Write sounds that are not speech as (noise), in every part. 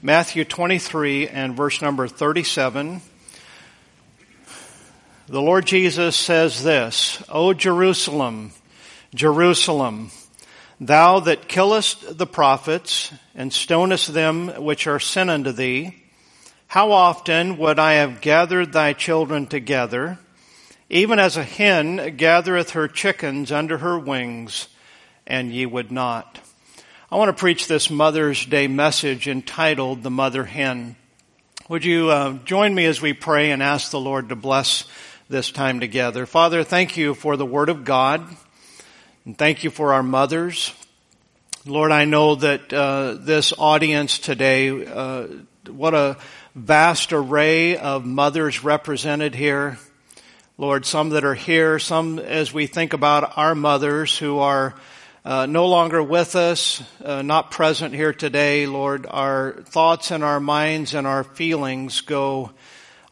Matthew 23 and verse number 37. The Lord Jesus says this, O Jerusalem, Jerusalem, thou that killest the prophets and stonest them which are sent unto thee, how often would I have gathered thy children together, even as a hen gathereth her chickens under her wings, and ye would not. I want to preach this Mother's Day message entitled The Mother Hen. Would you uh, join me as we pray and ask the Lord to bless this time together. Father, thank you for the Word of God. And thank you for our mothers. Lord, I know that uh, this audience today, uh, what a vast array of mothers represented here. Lord, some that are here, some as we think about our mothers who are uh, no longer with us, uh, not present here today, Lord, our thoughts and our minds and our feelings go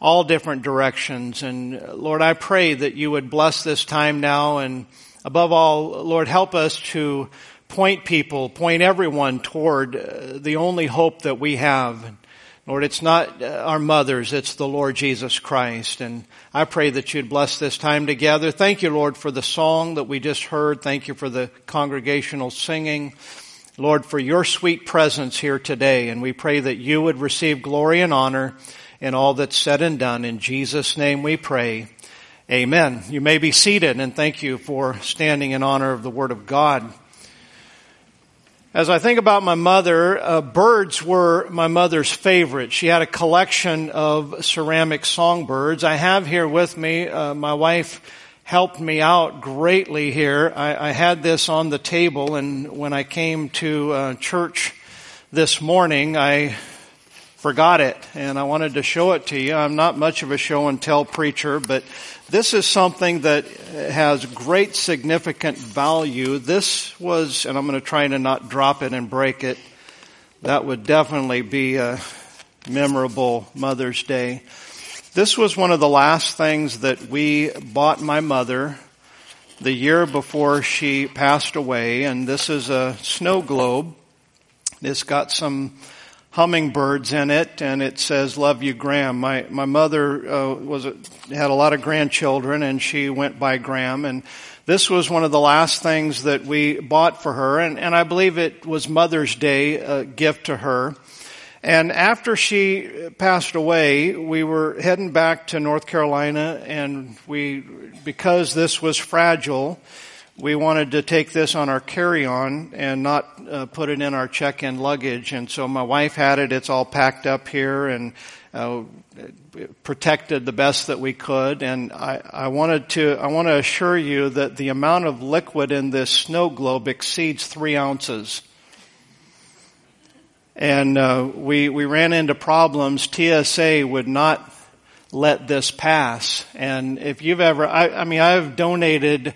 all different directions. And Lord, I pray that you would bless this time now and above all, Lord, help us to point people, point everyone toward uh, the only hope that we have. Lord, it's not uh, our mothers, it's the Lord Jesus Christ. And I pray that you'd bless this time together. Thank you, Lord, for the song that we just heard. Thank you for the congregational singing. Lord, for your sweet presence here today. And we pray that you would receive glory and honor in all that's said and done. In Jesus' name we pray. Amen. You may be seated and thank you for standing in honor of the Word of God. As I think about my mother, uh, birds were my mother's favorite. She had a collection of ceramic songbirds. I have here with me, uh, my wife helped me out greatly here. I, I, had this on the table and when I came to uh, church this morning, I forgot it and I wanted to show it to you. I'm not much of a show and tell preacher, but this is something that has great significant value. This was, and I'm going to try to not drop it and break it. That would definitely be a memorable Mother's Day. This was one of the last things that we bought my mother the year before she passed away, and this is a snow globe. It's got some hummingbirds in it, and it says "Love you, Gram." My my mother uh, was a, had a lot of grandchildren, and she went by Gram. And this was one of the last things that we bought for her, and and I believe it was Mother's Day uh, gift to her. And after she passed away, we were heading back to North Carolina, and we because this was fragile we wanted to take this on our carry-on and not uh, put it in our check-in luggage. And so my wife had it. It's all packed up here and uh, protected the best that we could. And I, I wanted to, I want to assure you that the amount of liquid in this snow globe exceeds three ounces. And uh, we we ran into problems. TSA would not let this pass. And if you've ever, I, I mean, I've donated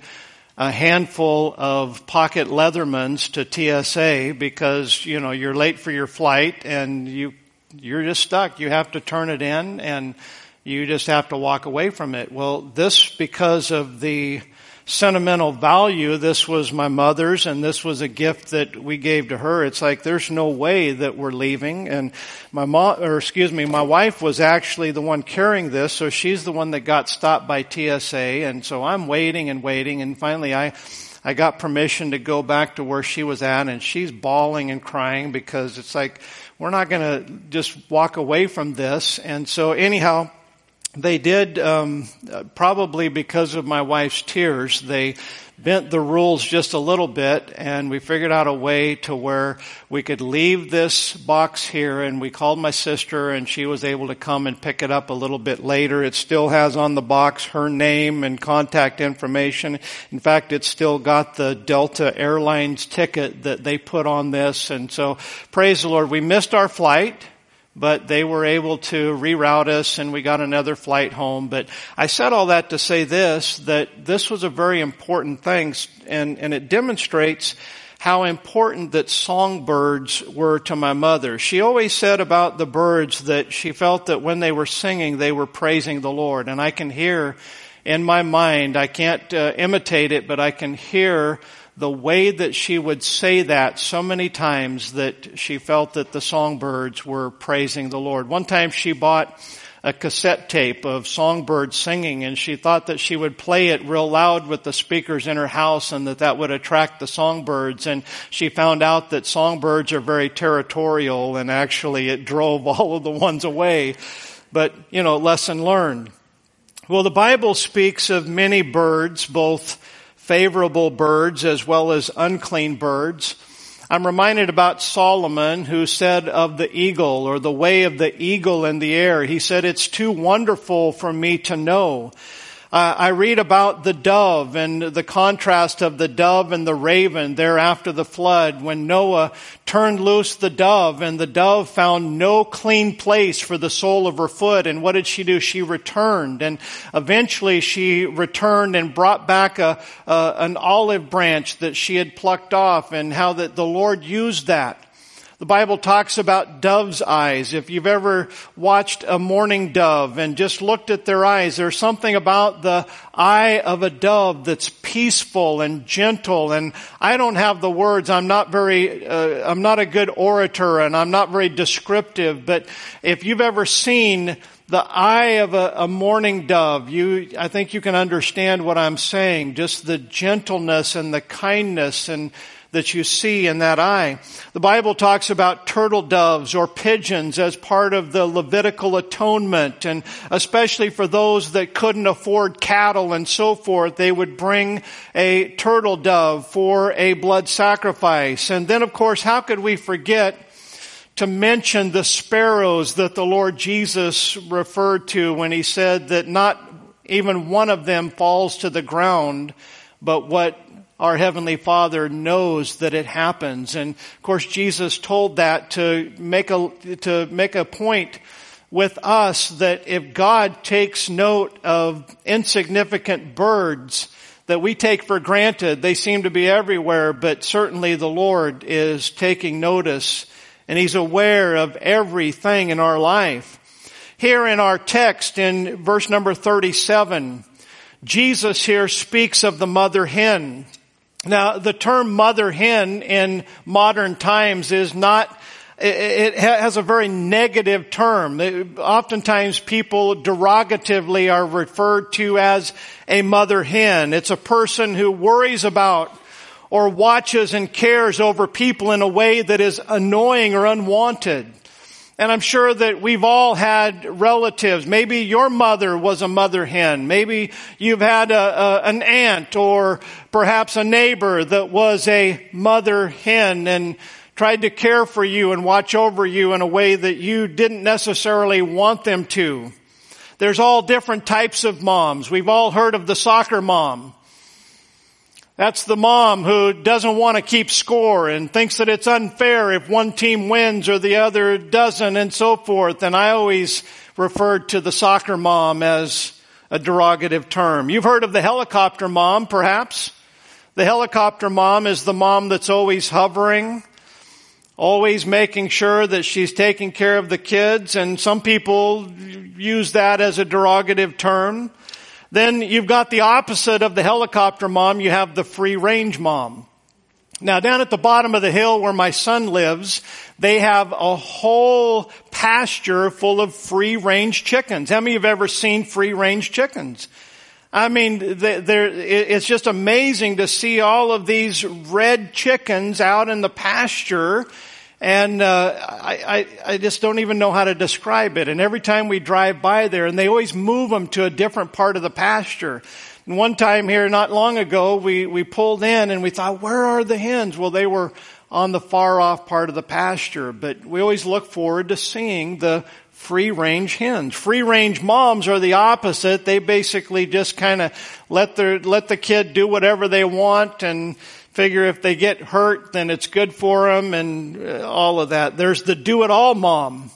a handful of pocket Leathermans to TSA because, you know, you're late for your flight and you, you're just stuck. You have to turn it in and you just have to walk away from it. Well, this, because of the sentimental value. This was my mother's and this was a gift that we gave to her. It's like there's no way that we're leaving. And my mom, or excuse me, my wife was actually the one carrying this, so she's the one that got stopped by TSA. And so I'm waiting and waiting and finally I, I got permission to go back to where she was at and she's bawling and crying because it's like, we're not going to just walk away from this. And so anyhow, they did, um, probably because of my wife's tears, they bent the rules just a little bit and we figured out a way to where we could leave this box here and we called my sister and she was able to come and pick it up a little bit later. It still has on the box her name and contact information. In fact, it's still got the Delta Airlines ticket that they put on this and so praise the Lord. We missed our flight but they were able to reroute us and we got another flight home. But I said all that to say this, that this was a very important thing and, and it demonstrates how important that songbirds were to my mother. She always said about the birds that she felt that when they were singing, they were praising the Lord. And I can hear in my mind, I can't uh, imitate it, but I can hear the way that she would say that so many times that she felt that the songbirds were praising the Lord. One time she bought a cassette tape of songbirds singing and she thought that she would play it real loud with the speakers in her house and that that would attract the songbirds and she found out that songbirds are very territorial and actually it drove (laughs) all of the ones away. But, you know, lesson learned. Well, the Bible speaks of many birds, both favorable birds as well as unclean birds. I'm reminded about Solomon who said of the eagle or the way of the eagle in the air. He said, it's too wonderful for me to know. Uh, I read about the dove and the contrast of the dove and the raven there after the flood when Noah turned loose the dove and the dove found no clean place for the sole of her foot. And what did she do? She returned and eventually she returned and brought back a, a an olive branch that she had plucked off and how that the Lord used that the Bible talks about dove's eyes. If you've ever watched a mourning dove and just looked at their eyes, there's something about the eye of a dove that's peaceful and gentle. And I don't have the words. I'm not very, uh, I'm not a good orator and I'm not very descriptive. But if you've ever seen the eye of a, a mourning dove, you, I think you can understand what I'm saying. Just the gentleness and the kindness and that you see in that eye. The Bible talks about turtle doves or pigeons as part of the Levitical atonement and especially for those that couldn't afford cattle and so forth, they would bring a turtle dove for a blood sacrifice. And then of course, how could we forget to mention the sparrows that the Lord Jesus referred to when he said that not even one of them falls to the ground, but what our Heavenly Father knows that it happens. And of course, Jesus told that to make a, to make a point with us that if God takes note of insignificant birds that we take for granted, they seem to be everywhere, but certainly the Lord is taking notice and He's aware of everything in our life. Here in our text in verse number 37, Jesus here speaks of the mother hen. Now, the term mother hen in modern times is not it has a very negative term. Oftentimes people derogatively are referred to as a mother hen. It's a person who worries about or watches and cares over people in a way that is annoying or unwanted. And I'm sure that we've all had relatives. Maybe your mother was a mother hen. Maybe you've had a, a, an aunt or perhaps a neighbor that was a mother hen and tried to care for you and watch over you in a way that you didn't necessarily want them to. There's all different types of moms. We've all heard of the soccer mom. That's the mom who doesn't want to keep score and thinks that it's unfair if one team wins or the other doesn't and so forth. And I always referred to the soccer mom as a derogative term. You've heard of the helicopter mom, perhaps. The helicopter mom is the mom that's always hovering, always making sure that she's taking care of the kids, and some people use that as a derogative term. Then you've got the opposite of the helicopter mom. You have the free range mom. Now down at the bottom of the hill where my son lives, they have a whole pasture full of free range chickens. How many of you have ever seen free range chickens? I mean, it's just amazing to see all of these red chickens out in the pasture and uh, I, I, I just don't even know how to describe it. And every time we drive by there, and they always move them to a different part of the pasture. And one time here, not long ago, we we pulled in and we thought, where are the hens? Well, they were on the far off part of the pasture. But we always look forward to seeing the free range hens. Free range moms are the opposite. They basically just kind of let their let the kid do whatever they want and figure if they get hurt, then it's good for them and uh, all of that. There's the do it all mom.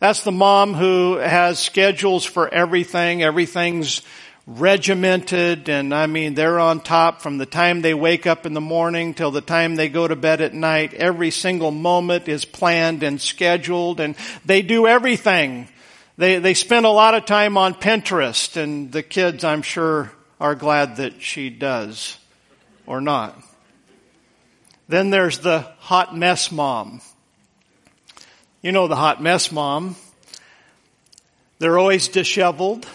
That's the mom who has schedules for everything. Everything's regimented and I mean they're on top from the time they wake up in the morning till the time they go to bed at night. Every single moment is planned and scheduled and they do everything. They, they spend a lot of time on Pinterest and the kids I'm sure are glad that she does or not. Then there's the hot mess mom. You know the hot mess mom. They're always disheveled.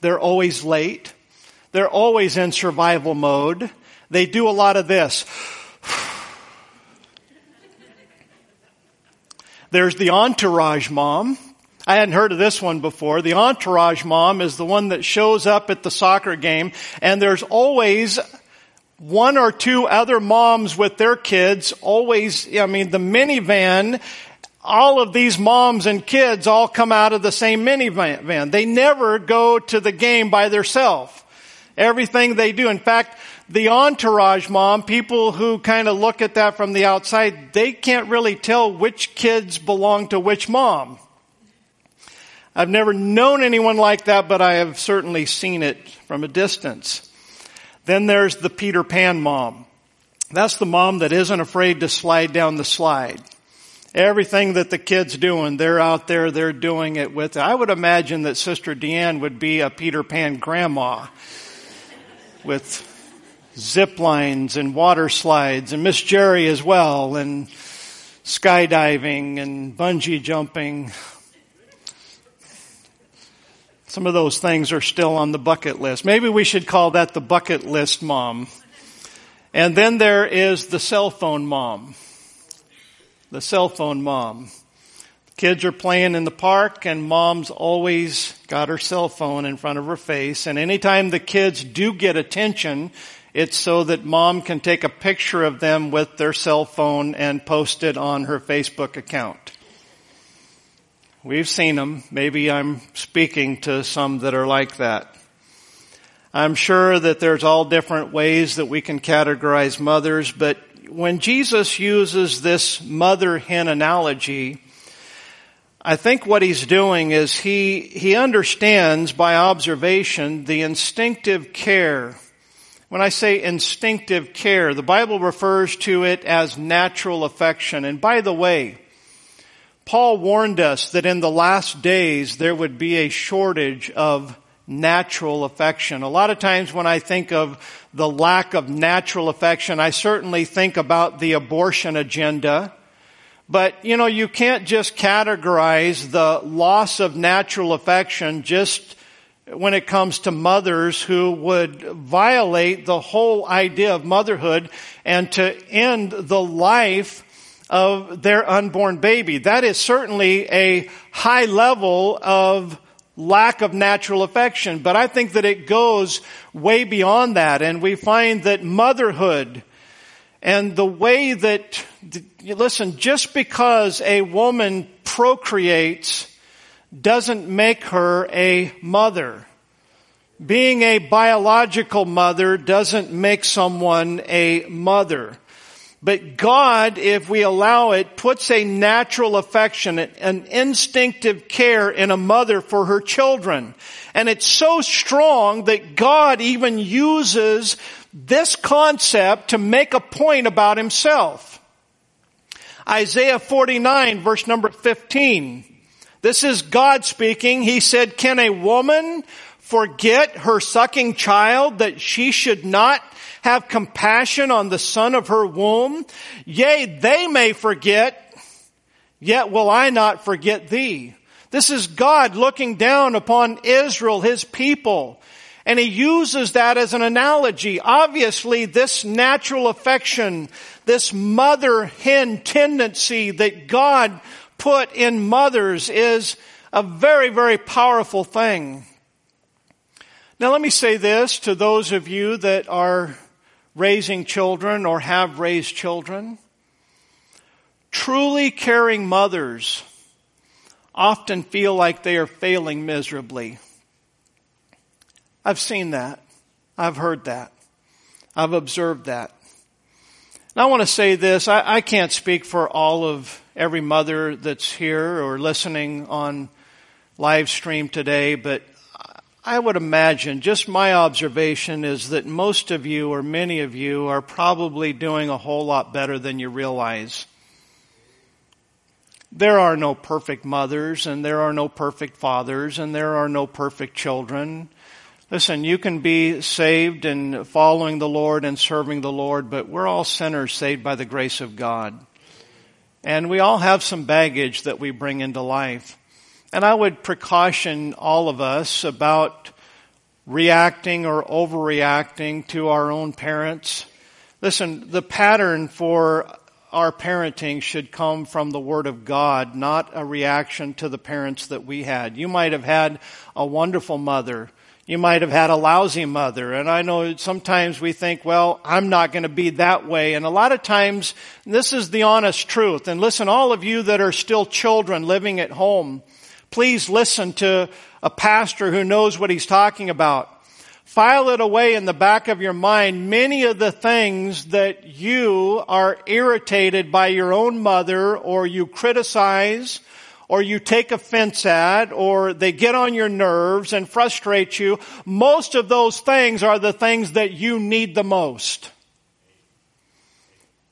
They're always late. They're always in survival mode. They do a lot of this. (sighs) There's the entourage mom. I hadn't heard of this one before. The entourage mom is the one that shows up at the soccer game and there's always one or two other moms with their kids, always, I mean, the minivan, all of these moms and kids all come out of the same minivan. They never go to the game by themselves. Everything they do. In fact, the entourage mom, people who kind of look at that from the outside, they can't really tell which kids belong to which mom. I've never known anyone like that, but I have certainly seen it from a distance. Then there's the Peter Pan mom. That's the mom that isn't afraid to slide down the slide. Everything that the kids doing, they're out there, they're doing it with. I would imagine that Sister Deanne would be a Peter Pan grandma with zip lines and water slides and Miss Jerry as well and skydiving and bungee jumping. Some of those things are still on the bucket list. Maybe we should call that the bucket list mom. And then there is the cell phone mom. The cell phone mom. Kids are playing in the park and mom's always got her cell phone in front of her face. And anytime the kids do get attention, it's so that mom can take a picture of them with their cell phone and post it on her Facebook account. We've seen them. Maybe I'm speaking to some that are like that. I'm sure that there's all different ways that we can categorize mothers, but when Jesus uses this mother hen analogy, I think what he's doing is he, he understands by observation the instinctive care. When I say instinctive care, the Bible refers to it as natural affection. And by the way, Paul warned us that in the last days there would be a shortage of natural affection. A lot of times when I think of the lack of natural affection, I certainly think about the abortion agenda. But, you know, you can't just categorize the loss of natural affection just when it comes to mothers who would violate the whole idea of motherhood and to end the life of their unborn baby. That is certainly a high level of lack of natural affection, but I think that it goes way beyond that and we find that motherhood and the way that, listen, just because a woman procreates doesn't make her a mother. Being a biological mother doesn't make someone a mother. But God, if we allow it, puts a natural affection, an instinctive care in a mother for her children. And it's so strong that God even uses this concept to make a point about himself. Isaiah 49 verse number 15. This is God speaking. He said, can a woman forget her sucking child that she should not have compassion on the son of her womb? Yea, they may forget, yet will I not forget thee. This is God looking down upon Israel, his people. And he uses that as an analogy. Obviously, this natural affection, this mother hen tendency that God put in mothers is a very, very powerful thing. Now let me say this to those of you that are raising children or have raised children. Truly caring mothers often feel like they are failing miserably. I've seen that. I've heard that. I've observed that. And I want to say this. I, I can't speak for all of every mother that's here or listening on live stream today, but I would imagine, just my observation is that most of you or many of you are probably doing a whole lot better than you realize. There are no perfect mothers and there are no perfect fathers and there are no perfect children. Listen, you can be saved and following the Lord and serving the Lord, but we're all sinners saved by the grace of God. And we all have some baggage that we bring into life. And I would precaution all of us about reacting or overreacting to our own parents. Listen, the pattern for our parenting should come from the Word of God, not a reaction to the parents that we had. You might have had a wonderful mother you might have had a lousy mother. And I know sometimes we think, well, I'm not going to be that way. And a lot of times, this is the honest truth. And listen, all of you that are still children living at home, please listen to a pastor who knows what he's talking about. File it away in the back of your mind many of the things that you are irritated by your own mother or you criticize or you take offense at, or they get on your nerves and frustrate you, most of those things are the things that you need the most.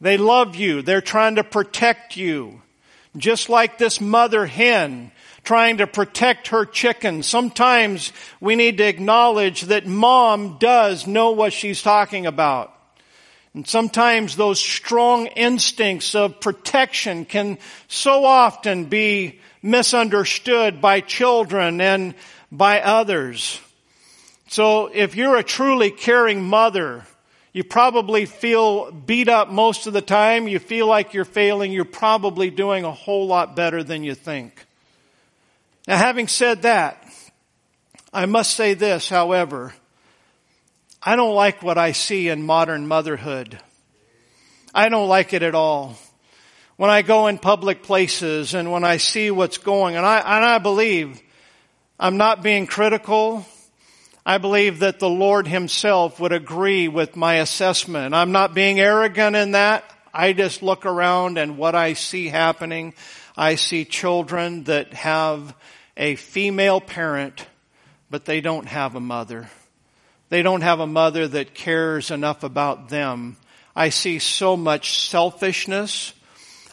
They love you. They're trying to protect you. Just like this mother hen trying to protect her chickens. Sometimes we need to acknowledge that mom does know what she's talking about. And sometimes those strong instincts of protection can so often be misunderstood by children and by others. So if you're a truly caring mother, you probably feel beat up most of the time. You feel like you're failing. You're probably doing a whole lot better than you think. Now having said that, I must say this, however, I don't like what I see in modern motherhood. I don't like it at all when I go in public places and when I see what's going, and I, and I believe I'm not being critical. I believe that the Lord himself would agree with my assessment. I'm not being arrogant in that. I just look around and what I see happening, I see children that have a female parent, but they don't have a mother. They don't have a mother that cares enough about them. I see so much selfishness.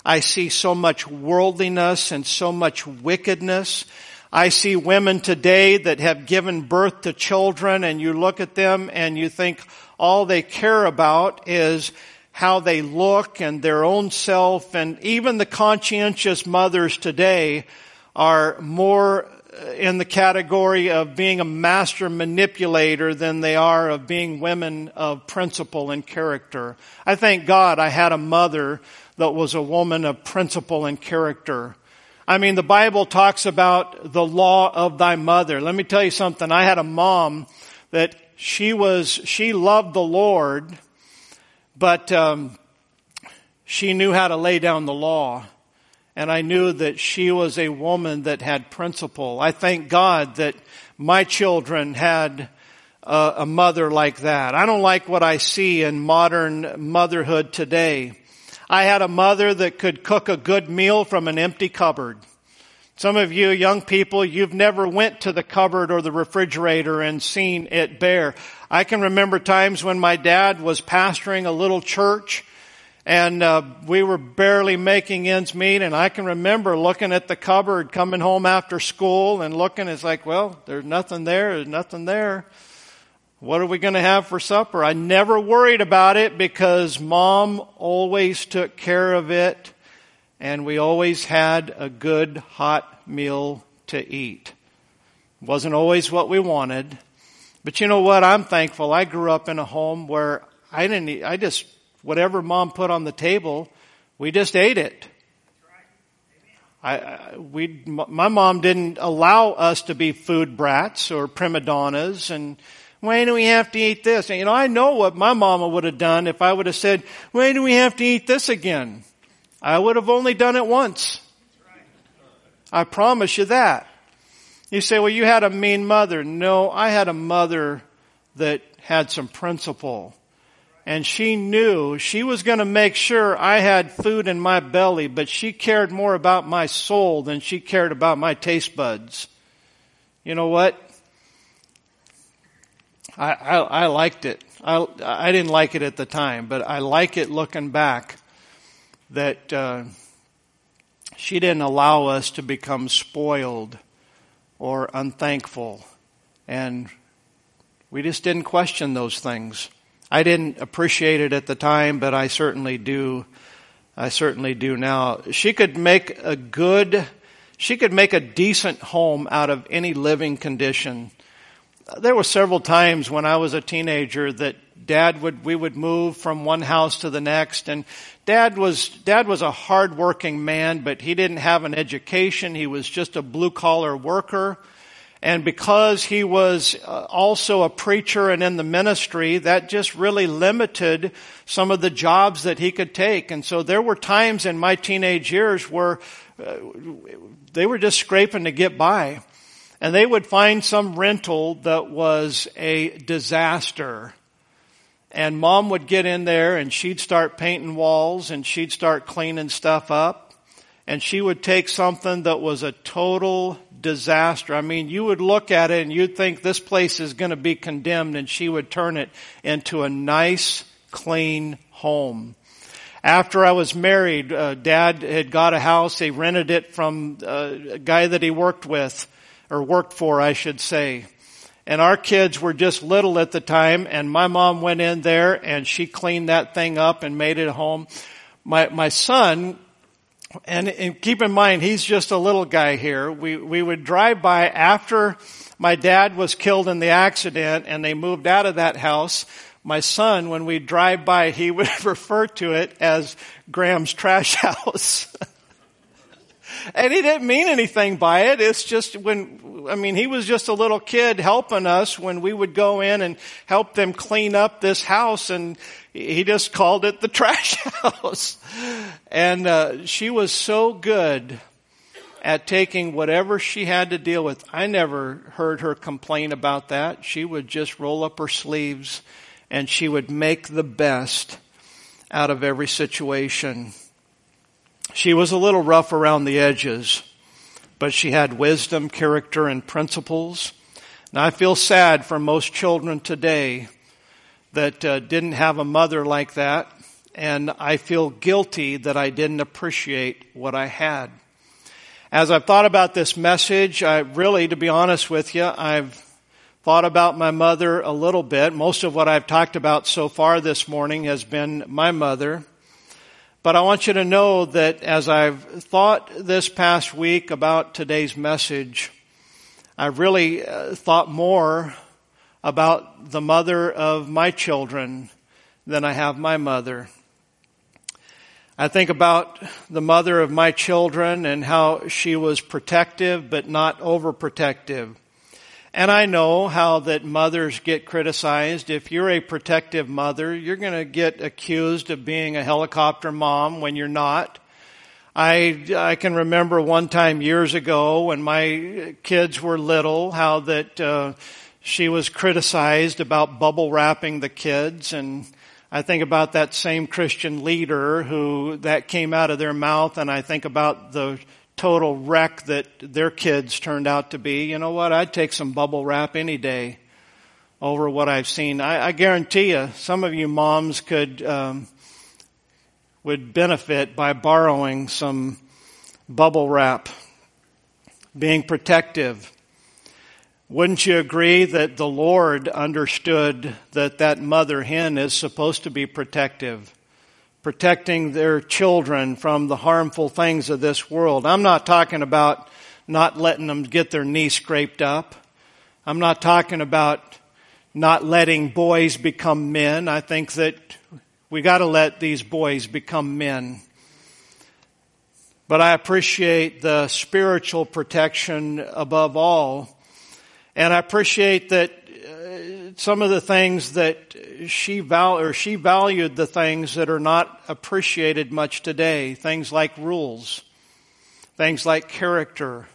I see so much worldliness and so much wickedness. I see women today that have given birth to children and you look at them and you think all they care about is how they look and their own self and even the conscientious mothers today are more in the category of being a master manipulator than they are of being women of principle and character. I thank God I had a mother that was a woman of principle and character. I mean, the Bible talks about the law of thy mother. Let me tell you something. I had a mom that she was, she loved the Lord, but um, she knew how to lay down the law. And I knew that she was a woman that had principle. I thank God that my children had a, a mother like that. I don't like what I see in modern motherhood today. I had a mother that could cook a good meal from an empty cupboard. Some of you young people, you've never went to the cupboard or the refrigerator and seen it bare. I can remember times when my dad was pastoring a little church and uh, we were barely making ends meet and i can remember looking at the cupboard coming home after school and looking it's like well there's nothing there there's nothing there what are we going to have for supper? I never worried about it because mom always took care of it and we always had a good hot meal to eat. Wasn't always what we wanted. But you know what? I'm thankful. I grew up in a home where I didn't eat, I just, whatever mom put on the table, we just ate it. I, we, my mom didn't allow us to be food brats or prima donnas and why do we have to eat this? And, you know, I know what my mama would have done if I would have said, why do we have to eat this again? I would have only done it once. I promise you that. You say, well, you had a mean mother. No, I had a mother that had some principle. And she knew she was going to make sure I had food in my belly, but she cared more about my soul than she cared about my taste buds. You know what? I, I, I liked it. I, I didn't like it at the time, but I like it looking back that uh, she didn't allow us to become spoiled or unthankful and We just didn't question those things. I didn't appreciate it at the time, but I certainly do. I certainly do now. She could make a good, she could make a decent home out of any living condition. There were several times when I was a teenager that dad would, we would move from one house to the next and dad was, dad was a hardworking man, but he didn't have an education. He was just a blue collar worker. And because he was uh, also a preacher and in the ministry, that just really limited some of the jobs that he could take. And so there were times in my teenage years where uh, they were just scraping to get by. And they would find some rental that was a disaster. And mom would get in there and she'd start painting walls and she'd start cleaning stuff up. And she would take something that was a total disaster. I mean, you would look at it and you'd think this place is going to be condemned and she would turn it into a nice, clean home. After I was married, uh, dad had got a house. He rented it from uh, a guy that he worked with, or worked for, I should say. And our kids were just little at the time and my mom went in there and she cleaned that thing up and made it a home. My, my son and, and, keep in mind, he's just a little guy here. We, we would drive by after my dad was killed in the accident and they moved out of that house. My son, when we drive by, he (laughs) would refer to it as Gram's trash house. (laughs) and he didn't mean anything by it. It's just when, I mean, he was just a little kid helping us when we would go in and help them clean up this house and he just called it the (laughs) trash house. And uh, she was so good at taking whatever she had to deal with. I never heard her complain about that. She would just roll up her sleeves and she would make the best out of every situation. She was a little rough around the edges, but she had wisdom, character, and principles. And I feel sad for most children today that uh, didn't have a mother like that, and I feel guilty that I didn't appreciate what I had. As I've thought about this message, I really, to be honest with you, I've thought about my mother a little bit. Most of what I've talked about so far this morning has been my mother. But I want you to know that as I've thought this past week about today's message, I've really uh, thought more about the mother of my children than I have my mother. I think about the mother of my children and how she was protective but not overprotective. And I know how that mothers get criticized. If you're a protective mother, you're going to get accused of being a helicopter mom when you're not. I, I can remember one time years ago when my kids were little, how that, uh, she was criticized about bubble wrapping the kids and I think about that same Christian leader who that came out of their mouth and I think about the total wreck that their kids turned out to be. You know what? I'd take some bubble wrap any day over what I've seen. I, I guarantee you, some of you moms could, um, would benefit by borrowing some bubble wrap, being protective, wouldn't you agree that the Lord understood that that mother hen is supposed to be protective? Protecting their children from the harmful things of this world. I'm not talking about not letting them get their knee scraped up. I'm not talking about not letting boys become men. I think that we gotta let these boys become men. But I appreciate the spiritual protection above all and I appreciate that some of the things that she val or she valued the things that are not appreciated much today. Things like rules, things like character,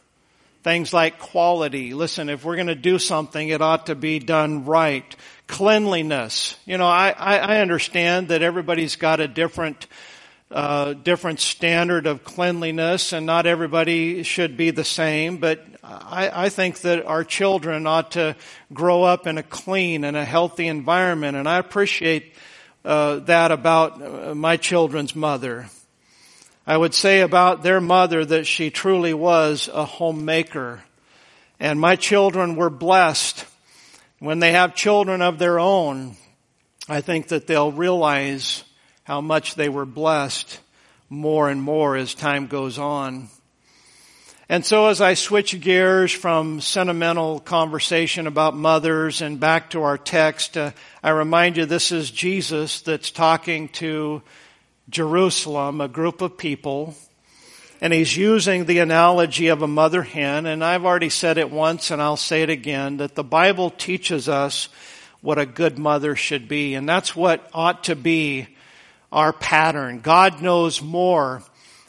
things like quality. Listen, if we're going to do something, it ought to be done right. Cleanliness. You know, I, I understand that everybody's got a different uh, different standard of cleanliness, and not everybody should be the same. But I, I, think that our children ought to grow up in a clean and a healthy environment, and I appreciate uh, that about uh, my children's mother. I would say about their mother that she truly was a homemaker, and my children were blessed When they have children of their own, I think that they'll realize how much they were blessed more and more as time goes on. And so as I switch gears from sentimental conversation about mothers and back to our text, uh, I remind you this is Jesus that's talking to Jerusalem, a group of people, and he's using the analogy of a mother hen, and I've already said it once and I'll say it again, that the Bible teaches us what a good mother should be, and that's what ought to be our pattern. God knows more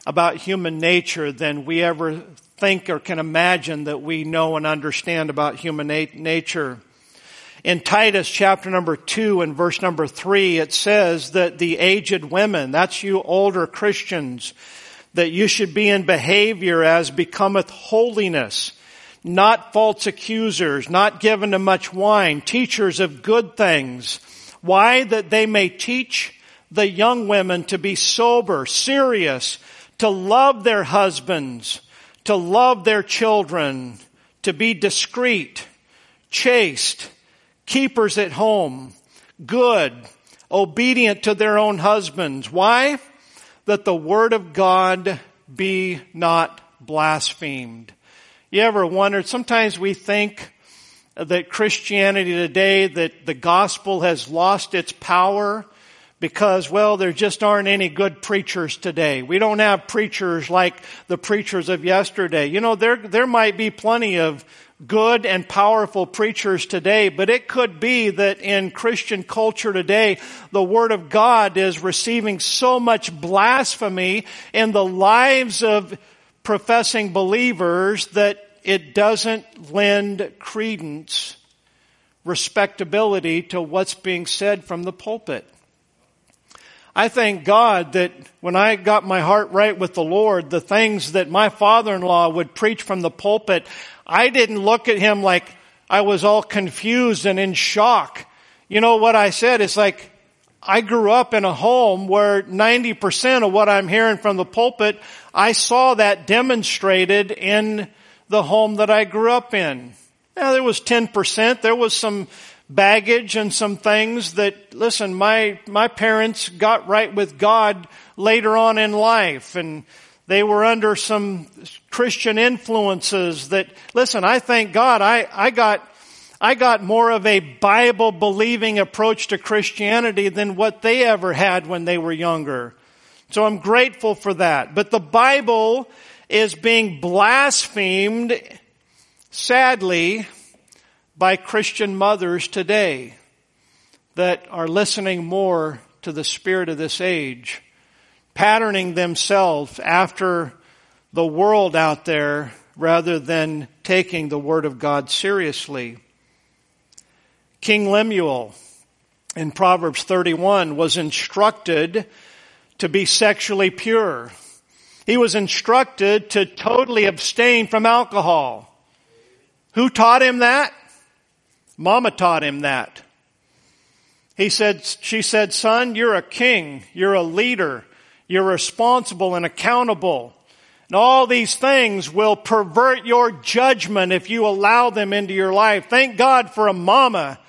about human nature than we ever think or can imagine that we know and understand about human nature. In Titus chapter number two and verse number three, it says that the aged women, that's you older Christians, that you should be in behavior as becometh holiness, not false accusers, not given to much wine, teachers of good things. Why? That they may teach the young women to be sober, serious, to love their husbands, to love their children, to be discreet, chaste, keepers at home, good, obedient to their own husbands. Why? That the word of God be not blasphemed. You ever wondered, sometimes we think that Christianity today, that the gospel has lost its power because, well, there just aren't any good preachers today. We don't have preachers like the preachers of yesterday. You know, there, there might be plenty of good and powerful preachers today, but it could be that in Christian culture today, the Word of God is receiving so much blasphemy in the lives of professing believers that it doesn't lend credence, respectability to what's being said from the pulpit. I thank God that when I got my heart right with the Lord, the things that my father-in-law would preach from the pulpit, I didn't look at him like I was all confused and in shock. You know what I said? It's like, I grew up in a home where 90% of what I'm hearing from the pulpit, I saw that demonstrated in the home that I grew up in. Now there was 10%, there was some baggage and some things that, listen, my, my parents got right with God later on in life and they were under some Christian influences that, listen, I thank God I, I got, I got more of a Bible believing approach to Christianity than what they ever had when they were younger. So I'm grateful for that. But the Bible is being blasphemed, sadly, by Christian mothers today that are listening more to the spirit of this age, patterning themselves after the world out there rather than taking the Word of God seriously. King Lemuel in Proverbs 31 was instructed to be sexually pure. He was instructed to totally abstain from alcohol. Who taught him that? Mama taught him that. He said, she said, son, you're a king. You're a leader. You're responsible and accountable. And all these things will pervert your judgment if you allow them into your life. Thank God for a mama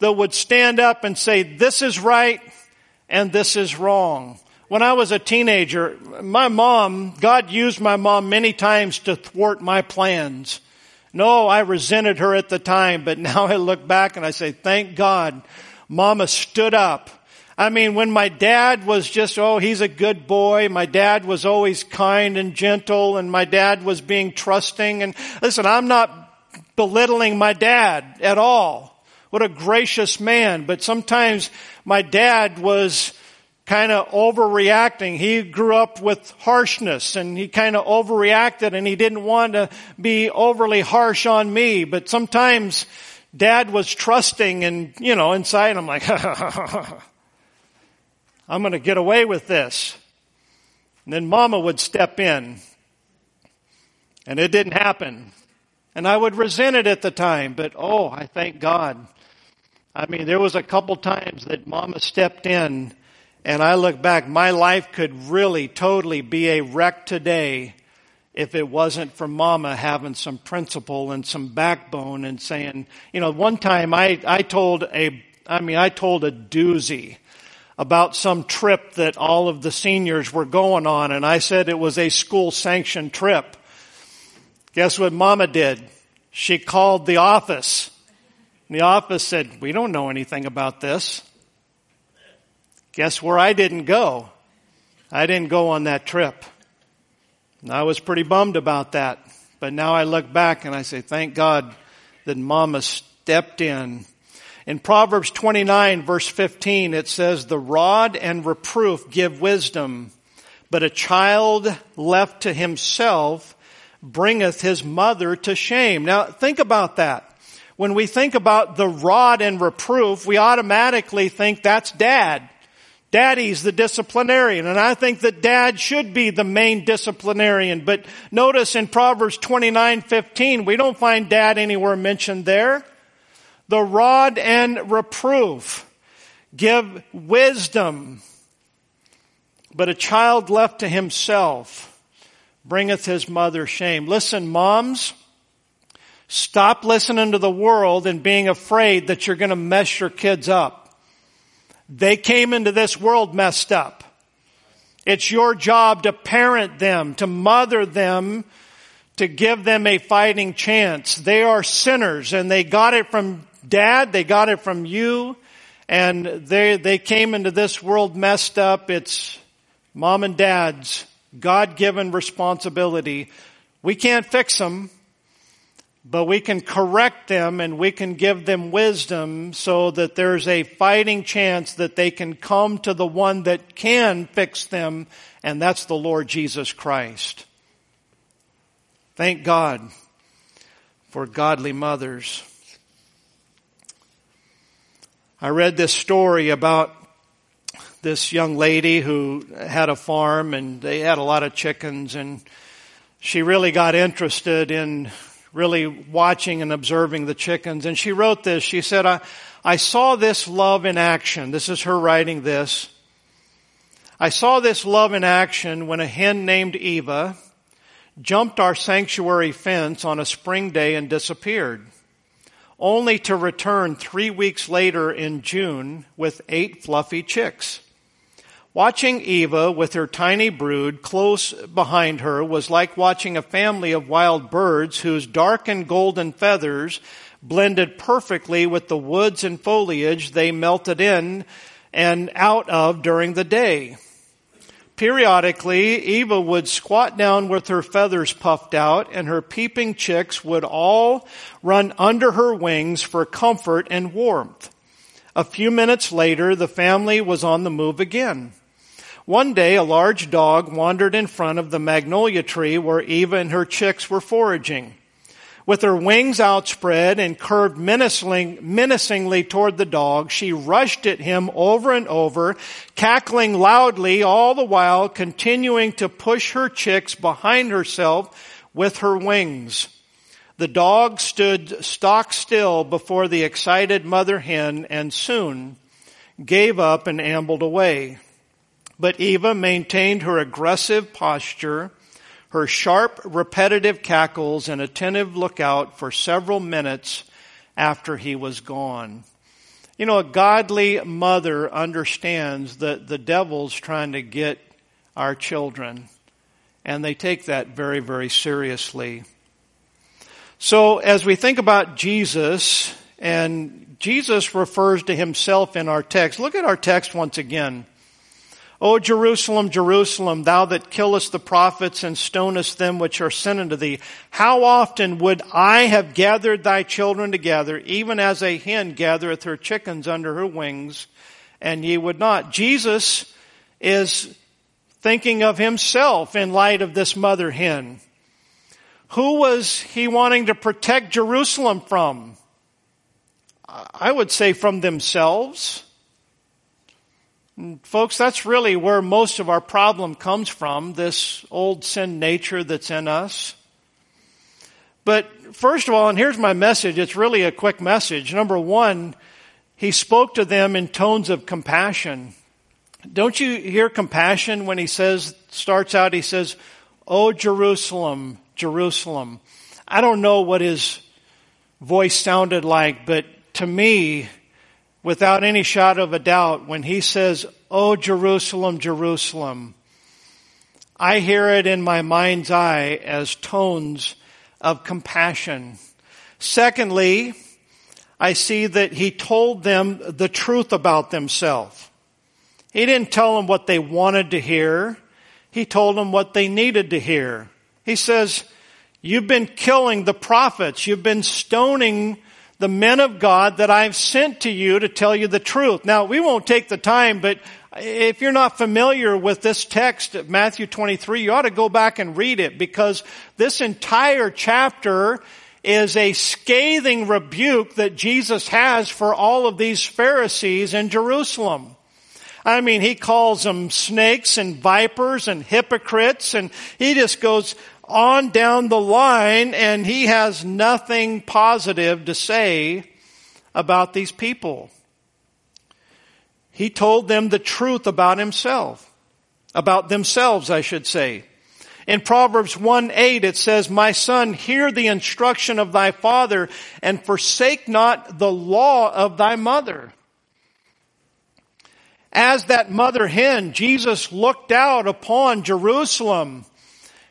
that would stand up and say, this is right and this is wrong. When I was a teenager, my mom, God used my mom many times to thwart my plans. No, I resented her at the time, but (laughs) now I look back and I say, thank God, mama stood up. I mean, when my dad was just, oh, he's a good boy. My dad was always kind and gentle and my dad was being trusting. And listen, I'm not belittling my dad at all. What a gracious man. But sometimes my dad was kind of overreacting. He grew up with harshness and he kind of overreacted and he didn't want to be overly harsh on me. But sometimes dad was trusting and, you know, inside I'm like, (laughs) I'm going to get away with this. And then mama would step in and it didn't happen. And I would resent it at the time, but oh, I thank God. I mean, there was a couple times that mama stepped in and I look back, my life could really totally be a wreck today if it wasn't for mama having some principle and some backbone and saying, you know, one time I, I told a, I mean, I told a doozy about some trip that all of the seniors were going on and I said it was a school sanctioned trip. Guess what mama did? She called the office. And The office said, we don't know anything about this. Guess where I didn't go? I didn't go on that trip. And I was pretty bummed about that. But now I look back and I say, thank God that mama stepped in. In Proverbs 29 verse 15, it says, the rod and reproof give wisdom, but a child left to himself bringeth his mother to shame. Now think about that. When we think about the rod and reproof, we automatically think that's dad. Daddy's the disciplinarian, and I think that dad should be the main disciplinarian. But notice in Proverbs 29, 15, we don't find dad anywhere mentioned there. The rod and reproof give wisdom, but a child left to himself bringeth his mother shame. Listen, moms, stop listening to the world and being afraid that you're going to mess your kids up. They came into this world messed up. It's your job to parent them, to mother them, to give them a fighting chance. They are sinners and they got it from dad, they got it from you, and they, they came into this world messed up. It's mom and dad's God-given responsibility. We can't fix them but we can correct them and we can give them wisdom so that there's a fighting chance that they can come to the one that can fix them, and that's the Lord Jesus Christ. Thank God for godly mothers. I read this story about this young lady who had a farm and they had a lot of chickens and she really got interested in really watching and observing the chickens. And she wrote this. She said, I, I saw this love in action. This is her writing this. I saw this love in action when a hen named Eva jumped our sanctuary fence on a spring day and disappeared, only to return three weeks later in June with eight fluffy chicks. Watching Eva with her tiny brood close behind her was like watching a family of wild birds whose dark and golden feathers blended perfectly with the woods and foliage they melted in and out of during the day. Periodically, Eva would squat down with her feathers puffed out and her peeping chicks would all run under her wings for comfort and warmth. A few minutes later, the family was on the move again. One day, a large dog wandered in front of the magnolia tree where Eva and her chicks were foraging. With her wings outspread and curved menacingly toward the dog, she rushed at him over and over, cackling loudly all the while continuing to push her chicks behind herself with her wings. The dog stood stock still before the excited mother hen and soon gave up and ambled away. But Eva maintained her aggressive posture, her sharp, repetitive cackles, and attentive lookout for several minutes after he was gone. You know, a godly mother understands that the devil's trying to get our children, and they take that very, very seriously. So, as we think about Jesus, and Jesus refers to himself in our text, look at our text once again. O Jerusalem, Jerusalem, thou that killest the prophets and stonest them which are sent unto thee, how often would I have gathered thy children together, even as a hen gathereth her chickens under her wings, and ye would not. Jesus is thinking of himself in light of this mother hen. Who was he wanting to protect Jerusalem from? I would say from themselves folks, that's really where most of our problem comes from, this old sin nature that's in us. But first of all, and here's my message, it's really a quick message. Number one, he spoke to them in tones of compassion. Don't you hear compassion when he says, starts out, he says, Oh, Jerusalem, Jerusalem. I don't know what his voice sounded like, but to me, without any shadow of a doubt, when he says, Oh, Jerusalem, Jerusalem, I hear it in my mind's eye as tones of compassion. Secondly, I see that he told them the truth about themselves. He didn't tell them what they wanted to hear. He told them what they needed to hear. He says, you've been killing the prophets. You've been stoning the men of God that I've sent to you to tell you the truth. Now, we won't take the time, but if you're not familiar with this text, of Matthew 23, you ought to go back and read it because this entire chapter is a scathing rebuke that Jesus has for all of these Pharisees in Jerusalem. I mean, he calls them snakes and vipers and hypocrites and he just goes on down the line and he has nothing positive to say about these people. He told them the truth about himself. About themselves, I should say. In Proverbs 1 8, it says, My son, hear the instruction of thy father and forsake not the law of thy mother as that mother hen, Jesus looked out upon Jerusalem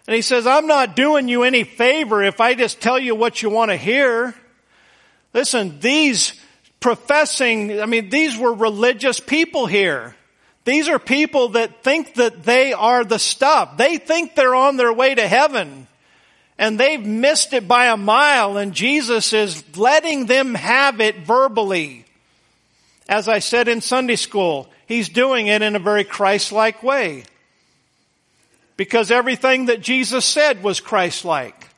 and he says, I'm not doing you any favor if I just tell you what you want to hear. Listen, these professing, I mean, these were religious people here. These are people that think that they are the stuff. They think they're on their way to heaven. And they've missed it by a mile and Jesus is letting them have it verbally. As I said in Sunday school, He's doing it in a very Christ-like way. Because everything that Jesus said was Christ-like.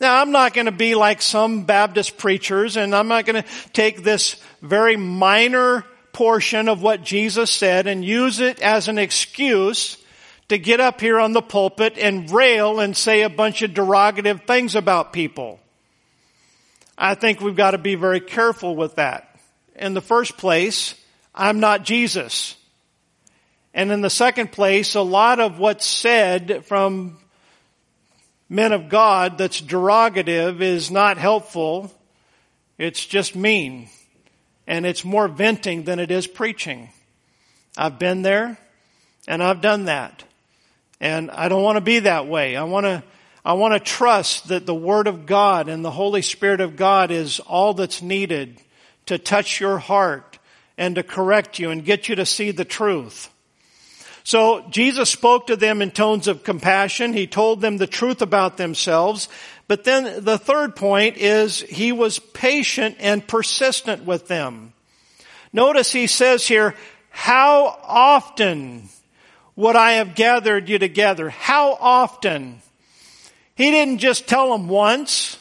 Now, I'm not going to be like some Baptist preachers and I'm not going to take this very minor portion of what Jesus said and use it as an excuse to get up here on the pulpit and rail and say a bunch of derogative things about people. I think we've got to be very careful with that. In the first place, I'm not Jesus. And in the second place, a lot of what's said from men of God that's derogative is not helpful. It's just mean. And it's more venting than it is preaching. I've been there and I've done that. And I don't want to be that way. I want to, I want to trust that the Word of God and the Holy Spirit of God is all that's needed to touch your heart and to correct you and get you to see the truth. So Jesus spoke to them in tones of compassion. He told them the truth about themselves. But then the third point is he was patient and persistent with them. Notice he says here, how often would I have gathered you together? How often? He didn't just tell them once.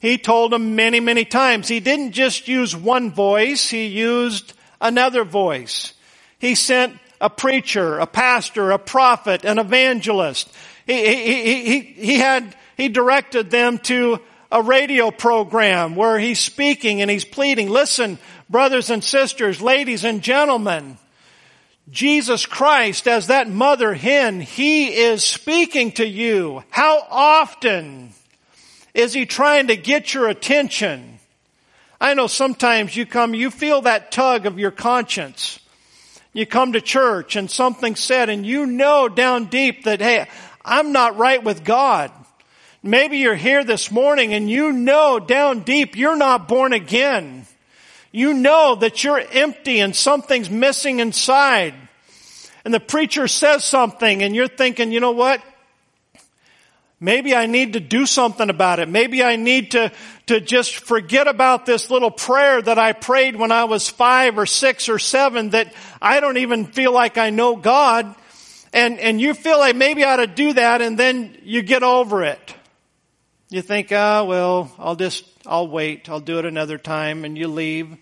He told them many, many times. He didn't just use one voice. He used another voice. He sent a preacher, a pastor, a prophet, an evangelist. He, he, he, he, had, he directed them to a radio program where he's speaking and he's pleading, listen, brothers and sisters, ladies and gentlemen, Jesus Christ as that mother hen, He is speaking to you. How often is He trying to get your attention? I know sometimes you come, you feel that tug of your conscience. You come to church and something said and you know down deep that, hey, I'm not right with God. Maybe you're here this morning and you know down deep you're not born again. You know that you're empty and something's missing inside. And the preacher says something and you're thinking, you know what? Maybe I need to do something about it. Maybe I need to, to just forget about this little prayer that I prayed when I was five or six or seven that I don't even feel like I know God. And, and you feel like maybe I ought to do that and then you get over it. You think, ah, oh, well, I'll just, I'll wait. I'll do it another time and you leave.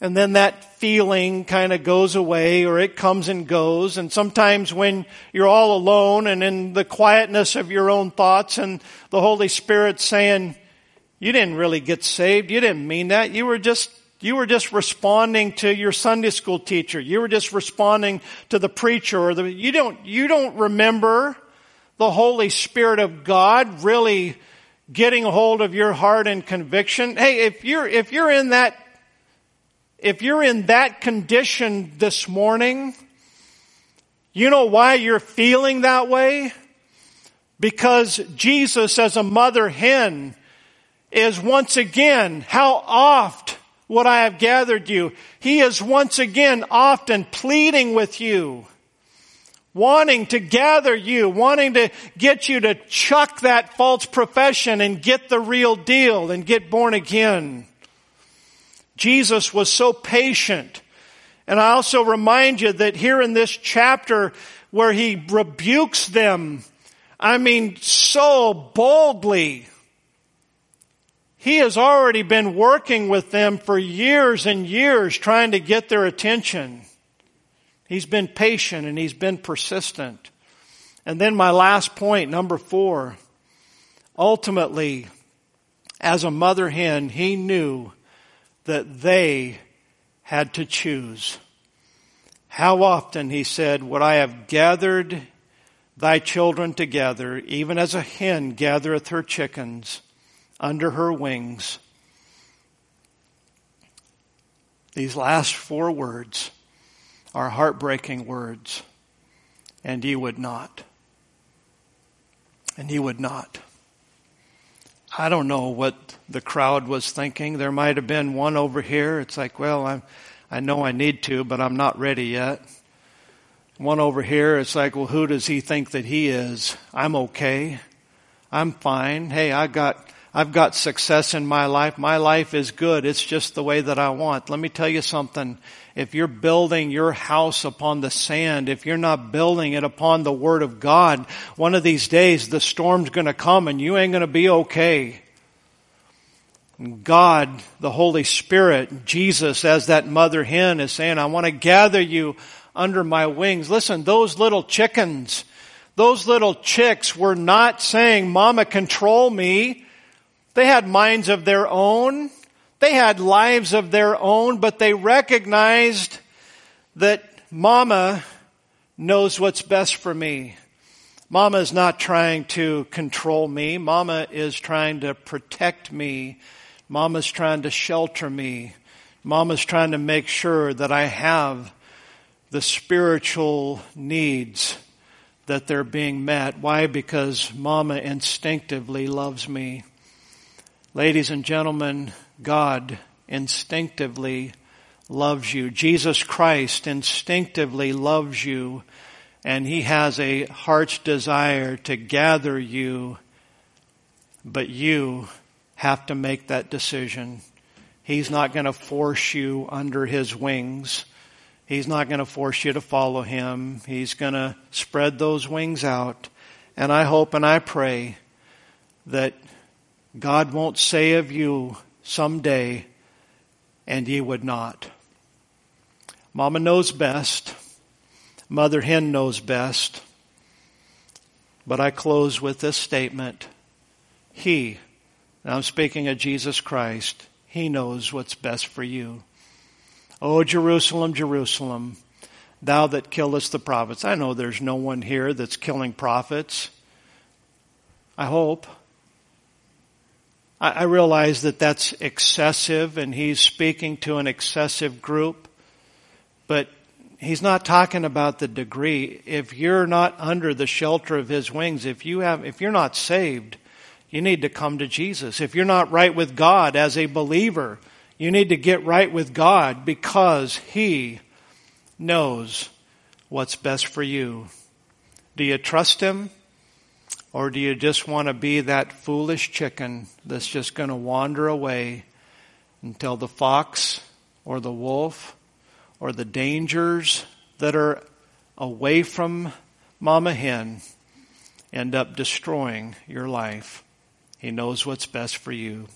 And then that feeling kind of goes away or it comes and goes. And sometimes when you're all alone and in the quietness of your own thoughts and the Holy Spirit saying, you didn't really get saved. You didn't mean that. You were just, you were just responding to your Sunday school teacher. You were just responding to the preacher or the, you don't, you don't remember the Holy Spirit of God really getting a hold of your heart and conviction. Hey, if you're, if you're in that, if you're in that condition this morning, you know why you're feeling that way? Because Jesus as a mother hen is once again, how oft would I have gathered you? He is once again often pleading with you wanting to gather you, wanting to get you to chuck that false profession and get the real deal and get born again. Jesus was so patient. And I also remind you that here in this chapter where he rebukes them, I mean, so boldly, he has already been working with them for years and years trying to get their attention. He's been patient and he's been persistent. And then my last point, number four. Ultimately, as a mother hen, he knew that they had to choose. How often, he said, would I have gathered thy children together, even as a hen gathereth her chickens under her wings? These last four words are heartbreaking words. And he would not. And he would not. I don't know what the crowd was thinking. There might have been one over here. It's like, well, I'm, I know I need to, but I'm not ready yet. One over here, it's like, well, who does he think that he is? I'm okay. I'm fine. Hey, I got I've got success in my life. My life is good. It's just the way that I want. Let me tell you something. If you're building your house upon the sand, if you're not building it upon the Word of God, one of these days the storm's gonna come and you ain't gonna be okay. God, the Holy Spirit, Jesus as that mother hen is saying, I want to gather you under my wings. Listen, those little chickens, those little chicks were not saying, Mama, control me. They had minds of their own. They had lives of their own, but they recognized that mama knows what's best for me. Mama is not trying to control me. Mama is trying to protect me. Mama's trying to shelter me. Mama's trying to make sure that I have the spiritual needs that they're being met. Why? Because mama instinctively loves me. Ladies and gentlemen, God instinctively loves you. Jesus Christ instinctively loves you and he has a heart's desire to gather you, but you have to make that decision. He's not going to force you under his wings. He's not going to force you to follow him. He's going to spread those wings out. And I hope and I pray that God won't say of you someday, and ye would not. Mama knows best. Mother hen knows best. But I close with this statement. He, and I'm speaking of Jesus Christ, He knows what's best for you. O Jerusalem, Jerusalem, thou that killest the prophets. I know there's no one here that's killing prophets. I hope. I realize that that's excessive and he's speaking to an excessive group, but he's not talking about the degree. If you're not under the shelter of his wings, if you have, if you're not saved, you need to come to Jesus. If you're not right with God as a believer, you need to get right with God because he knows what's best for you. Do you trust him? Or do you just want to be that foolish chicken that's just going to wander away until the fox or the wolf or the dangers that are away from mama hen end up destroying your life? He knows what's best for you.